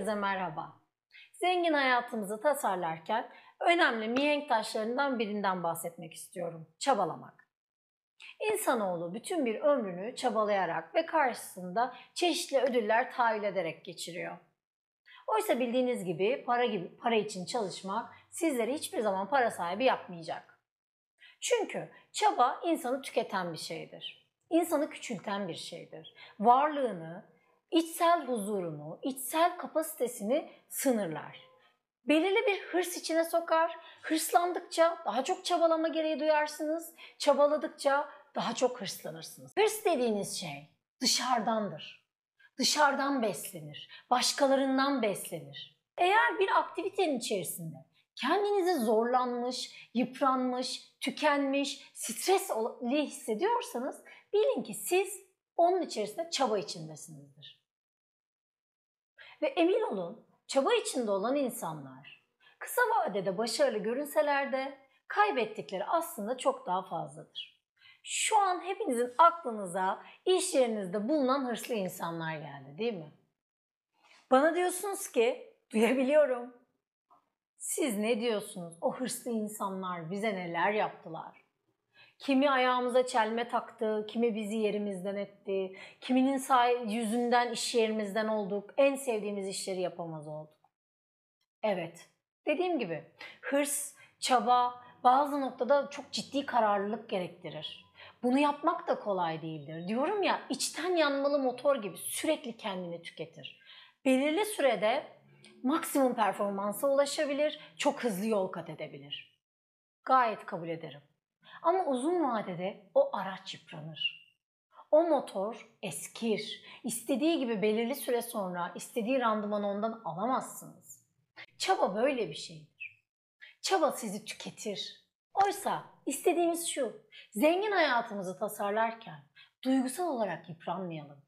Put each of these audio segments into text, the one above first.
Herkese merhaba. Zengin hayatımızı tasarlarken önemli mihenk taşlarından birinden bahsetmek istiyorum. Çabalamak. İnsanoğlu bütün bir ömrünü çabalayarak ve karşısında çeşitli ödüller tahayyül ederek geçiriyor. Oysa bildiğiniz gibi para gibi para için çalışmak sizleri hiçbir zaman para sahibi yapmayacak. Çünkü çaba insanı tüketen bir şeydir. İnsanı küçülten bir şeydir. Varlığını, içsel huzurunu, içsel kapasitesini sınırlar. Belirli bir hırs içine sokar. Hırslandıkça daha çok çabalama gereği duyarsınız. Çabaladıkça daha çok hırslanırsınız. Hırs dediğiniz şey dışarıdandır. Dışarıdan beslenir. Başkalarından beslenir. Eğer bir aktivitenin içerisinde kendinizi zorlanmış, yıpranmış, tükenmiş, stresli hissediyorsanız bilin ki siz onun içerisinde çaba içindesinizdir. Ve emin olun çaba içinde olan insanlar kısa vadede başarılı görünseler de kaybettikleri aslında çok daha fazladır. Şu an hepinizin aklınıza iş yerinizde bulunan hırslı insanlar geldi değil mi? Bana diyorsunuz ki duyabiliyorum. Siz ne diyorsunuz? O hırslı insanlar bize neler yaptılar? Kimi ayağımıza çelme taktı, kimi bizi yerimizden etti, kiminin say yüzünden iş yerimizden olduk, en sevdiğimiz işleri yapamaz olduk. Evet, dediğim gibi hırs, çaba bazı noktada çok ciddi kararlılık gerektirir. Bunu yapmak da kolay değildir. Diyorum ya içten yanmalı motor gibi sürekli kendini tüketir. Belirli sürede maksimum performansa ulaşabilir, çok hızlı yol kat edebilir. Gayet kabul ederim. Ama uzun vadede o araç yıpranır. O motor eskir. İstediği gibi belirli süre sonra istediği randımanı ondan alamazsınız. Çaba böyle bir şeydir. Çaba sizi tüketir. Oysa istediğimiz şu, zengin hayatımızı tasarlarken duygusal olarak yıpranmayalım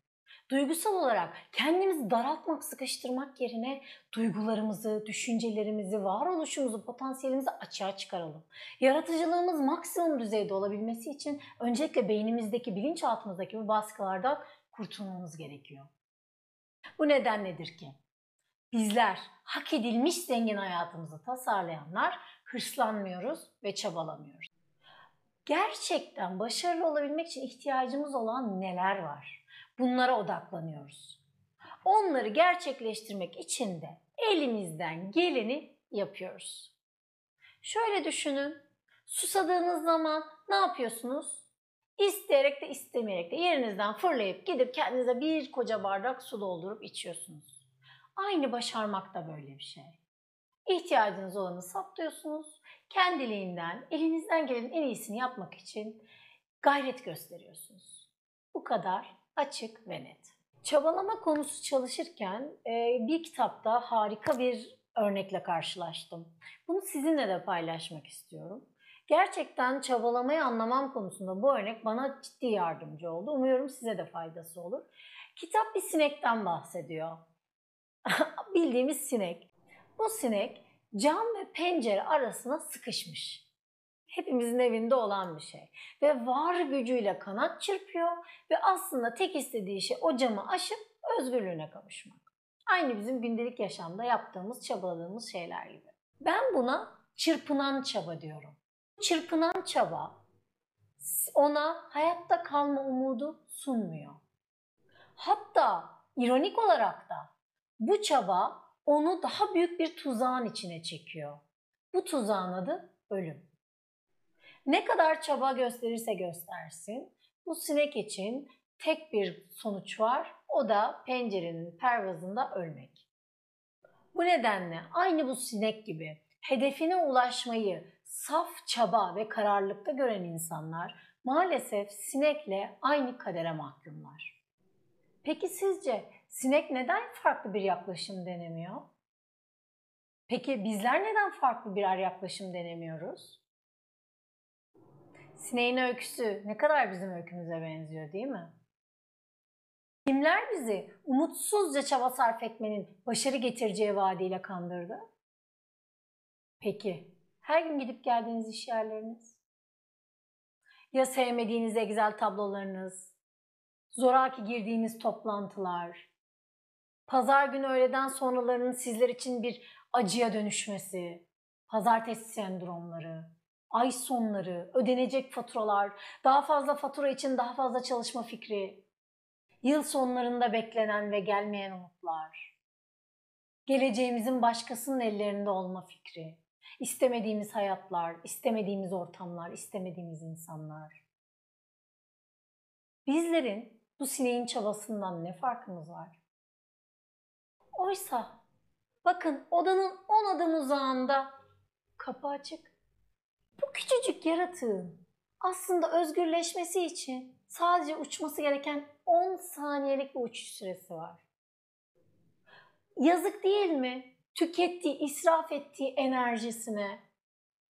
duygusal olarak kendimizi daraltmak, sıkıştırmak yerine duygularımızı, düşüncelerimizi, varoluşumuzu, potansiyelimizi açığa çıkaralım. Yaratıcılığımız maksimum düzeyde olabilmesi için öncelikle beynimizdeki, bilinçaltımızdaki bu baskılardan kurtulmamız gerekiyor. Bu neden nedir ki? Bizler hak edilmiş zengin hayatımızı tasarlayanlar hırslanmıyoruz ve çabalamıyoruz. Gerçekten başarılı olabilmek için ihtiyacımız olan neler var? Bunlara odaklanıyoruz. Onları gerçekleştirmek için de elimizden geleni yapıyoruz. Şöyle düşünün. Susadığınız zaman ne yapıyorsunuz? İsteyerek de istemeyerek de yerinizden fırlayıp gidip kendinize bir koca bardak su doldurup içiyorsunuz. Aynı başarmak da böyle bir şey. İhtiyacınız olanı saplıyorsunuz. Kendiliğinden elinizden gelen en iyisini yapmak için gayret gösteriyorsunuz. Bu kadar açık ve net. Çabalama konusu çalışırken e, bir kitapta harika bir örnekle karşılaştım. Bunu sizinle de paylaşmak istiyorum. Gerçekten çabalamayı anlamam konusunda bu örnek bana ciddi yardımcı oldu. Umuyorum size de faydası olur. Kitap bir sinekten bahsediyor. Bildiğimiz sinek. Bu sinek cam ve pencere arasına sıkışmış hepimizin evinde olan bir şey. Ve var gücüyle kanat çırpıyor ve aslında tek istediği şey o camı aşıp özgürlüğüne kavuşmak. Aynı bizim gündelik yaşamda yaptığımız, çabaladığımız şeyler gibi. Ben buna çırpınan çaba diyorum. Çırpınan çaba ona hayatta kalma umudu sunmuyor. Hatta ironik olarak da bu çaba onu daha büyük bir tuzağın içine çekiyor. Bu tuzağın adı ölüm. Ne kadar çaba gösterirse göstersin bu sinek için tek bir sonuç var. O da pencerenin pervazında ölmek. Bu nedenle aynı bu sinek gibi hedefine ulaşmayı saf çaba ve kararlılıkta gören insanlar maalesef sinekle aynı kadere mahkumlar. Peki sizce sinek neden farklı bir yaklaşım denemiyor? Peki bizler neden farklı birer yaklaşım denemiyoruz? Sineğin öyküsü ne kadar bizim öykümüze benziyor değil mi? Kimler bizi umutsuzca çaba sarf etmenin başarı getireceği vaadiyle kandırdı? Peki, her gün gidip geldiğiniz iş yerleriniz? Ya sevmediğiniz Excel tablolarınız, zoraki girdiğiniz toplantılar, Pazar günü öğleden sonralarının sizler için bir acıya dönüşmesi, pazartesi sendromları, ay sonları, ödenecek faturalar, daha fazla fatura için daha fazla çalışma fikri, yıl sonlarında beklenen ve gelmeyen umutlar, geleceğimizin başkasının ellerinde olma fikri, istemediğimiz hayatlar, istemediğimiz ortamlar, istemediğimiz insanlar. Bizlerin bu sineğin çabasından ne farkımız var? Oysa bakın odanın 10 adım uzağında kapı açık. Bu küçücük yaratığın aslında özgürleşmesi için sadece uçması gereken 10 saniyelik bir uçuş süresi var. Yazık değil mi? Tükettiği, israf ettiği enerjisine.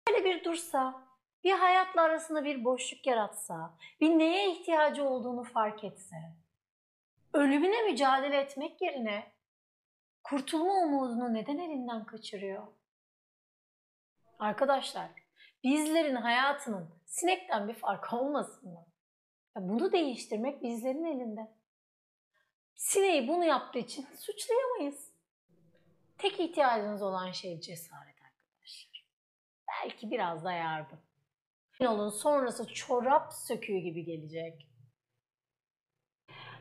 Böyle bir dursa, bir hayatla arasında bir boşluk yaratsa, bir neye ihtiyacı olduğunu fark etse, ölümüne mücadele etmek yerine kurtulma umudunu neden elinden kaçırıyor? Arkadaşlar, bizlerin hayatının sinekten bir farkı olmasın mı? Ya bunu değiştirmek bizlerin elinde. Sineği bunu yaptığı için suçlayamayız. Tek ihtiyacınız olan şey cesaret arkadaşlar. Belki biraz da yardım. Yolun sonrası çorap söküğü gibi gelecek.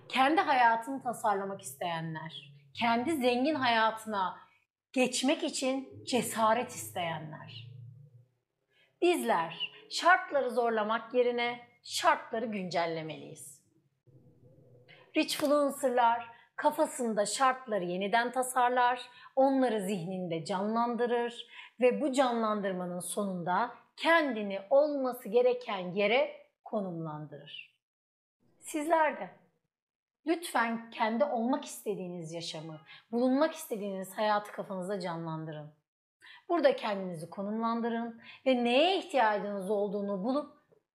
Kendi hayatını tasarlamak isteyenler, kendi zengin hayatına geçmek için cesaret isteyenler. Bizler şartları zorlamak yerine şartları güncellemeliyiz. Rich Influencer'lar kafasında şartları yeniden tasarlar, onları zihninde canlandırır ve bu canlandırmanın sonunda kendini olması gereken yere konumlandırır. Sizler de lütfen kendi olmak istediğiniz yaşamı, bulunmak istediğiniz hayatı kafanızda canlandırın. Burada kendinizi konumlandırın ve neye ihtiyacınız olduğunu bulup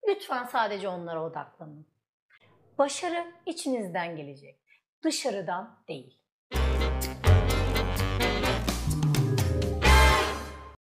lütfen sadece onlara odaklanın. Başarı içinizden gelecek, dışarıdan değil.